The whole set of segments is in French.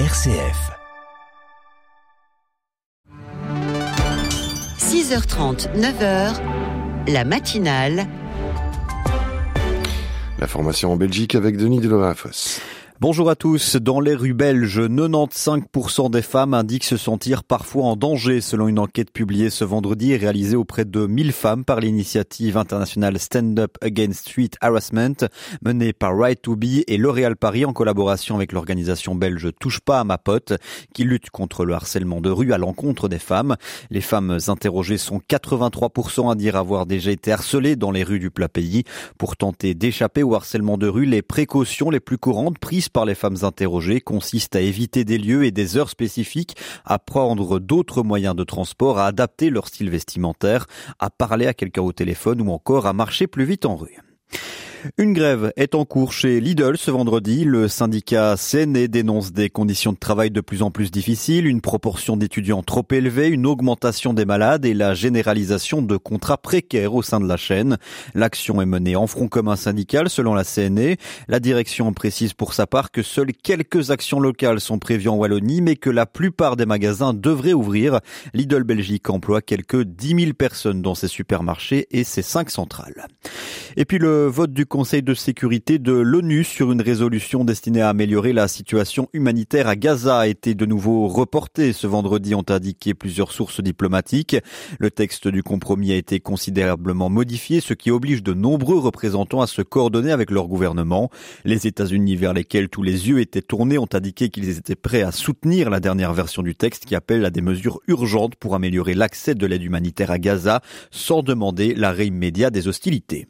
RCF. 6h30, 9h, la matinale. La formation en Belgique avec Denis Delorafosse. Bonjour à tous. Dans les rues belges, 95% des femmes indiquent se sentir parfois en danger selon une enquête publiée ce vendredi et réalisée auprès de 1000 femmes par l'initiative internationale Stand Up Against Street Harassment menée par Right to Be et L'Oréal Paris en collaboration avec l'organisation belge Touche pas à ma pote qui lutte contre le harcèlement de rue à l'encontre des femmes. Les femmes interrogées sont 83% à dire avoir déjà été harcelées dans les rues du plat pays. Pour tenter d'échapper au harcèlement de rue, les précautions les plus courantes prises par les femmes interrogées consiste à éviter des lieux et des heures spécifiques, à prendre d'autres moyens de transport, à adapter leur style vestimentaire, à parler à quelqu'un au téléphone ou encore à marcher plus vite en rue. Une grève est en cours chez Lidl ce vendredi. Le syndicat CNE dénonce des conditions de travail de plus en plus difficiles, une proportion d'étudiants trop élevée, une augmentation des malades et la généralisation de contrats précaires au sein de la chaîne. L'action est menée en front commun syndical selon la CNE. La direction précise pour sa part que seules quelques actions locales sont prévues en Wallonie, mais que la plupart des magasins devraient ouvrir. Lidl Belgique emploie quelques 10 000 personnes dans ses supermarchés et ses cinq centrales. Et puis le vote du Conseil de sécurité de l'ONU sur une résolution destinée à améliorer la situation humanitaire à Gaza a été de nouveau reporté. Ce vendredi ont indiqué plusieurs sources diplomatiques. Le texte du compromis a été considérablement modifié, ce qui oblige de nombreux représentants à se coordonner avec leur gouvernement. Les États-Unis vers lesquels tous les yeux étaient tournés ont indiqué qu'ils étaient prêts à soutenir la dernière version du texte qui appelle à des mesures urgentes pour améliorer l'accès de l'aide humanitaire à Gaza sans demander l'arrêt immédiat des hostilités.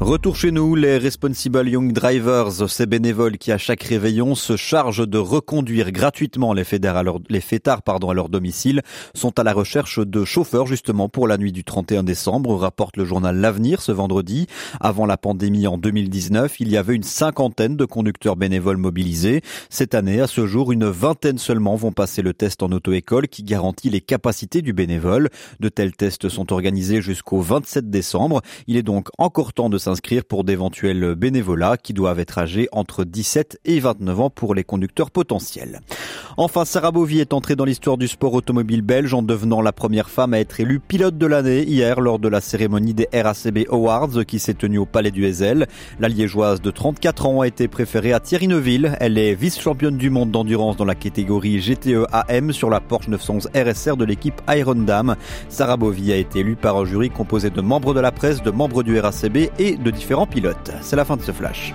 Retour chez nous, les Responsible Young Drivers, ces bénévoles qui à chaque réveillon se chargent de reconduire gratuitement les à leur, les fêtards, pardon, à leur domicile, sont à la recherche de chauffeurs justement pour la nuit du 31 décembre, rapporte le journal L'Avenir ce vendredi. Avant la pandémie en 2019, il y avait une cinquantaine de conducteurs bénévoles mobilisés. Cette année, à ce jour, une vingtaine seulement vont passer le test en auto-école qui garantit les capacités du bénévole. De tels tests sont organisés jusqu'au 27 décembre. Il est donc encore temps de s'inscrire pour d'éventuels bénévolats qui doivent être âgés entre 17 et 29 ans pour les conducteurs potentiels. Enfin, Sarah Bovy est entrée dans l'histoire du sport automobile belge en devenant la première femme à être élue pilote de l'année hier lors de la cérémonie des RACB Awards qui s'est tenue au Palais du Hezel. La liégeoise de 34 ans a été préférée à Thierry Neuville. Elle est vice-championne du monde d'endurance dans la catégorie GTE AM sur la Porsche 911 RSR de l'équipe Iron Dam. Sarah Bovy a été élue par un jury composé de membres de la presse, de membres du RACB et de différents pilotes. C'est la fin de ce flash.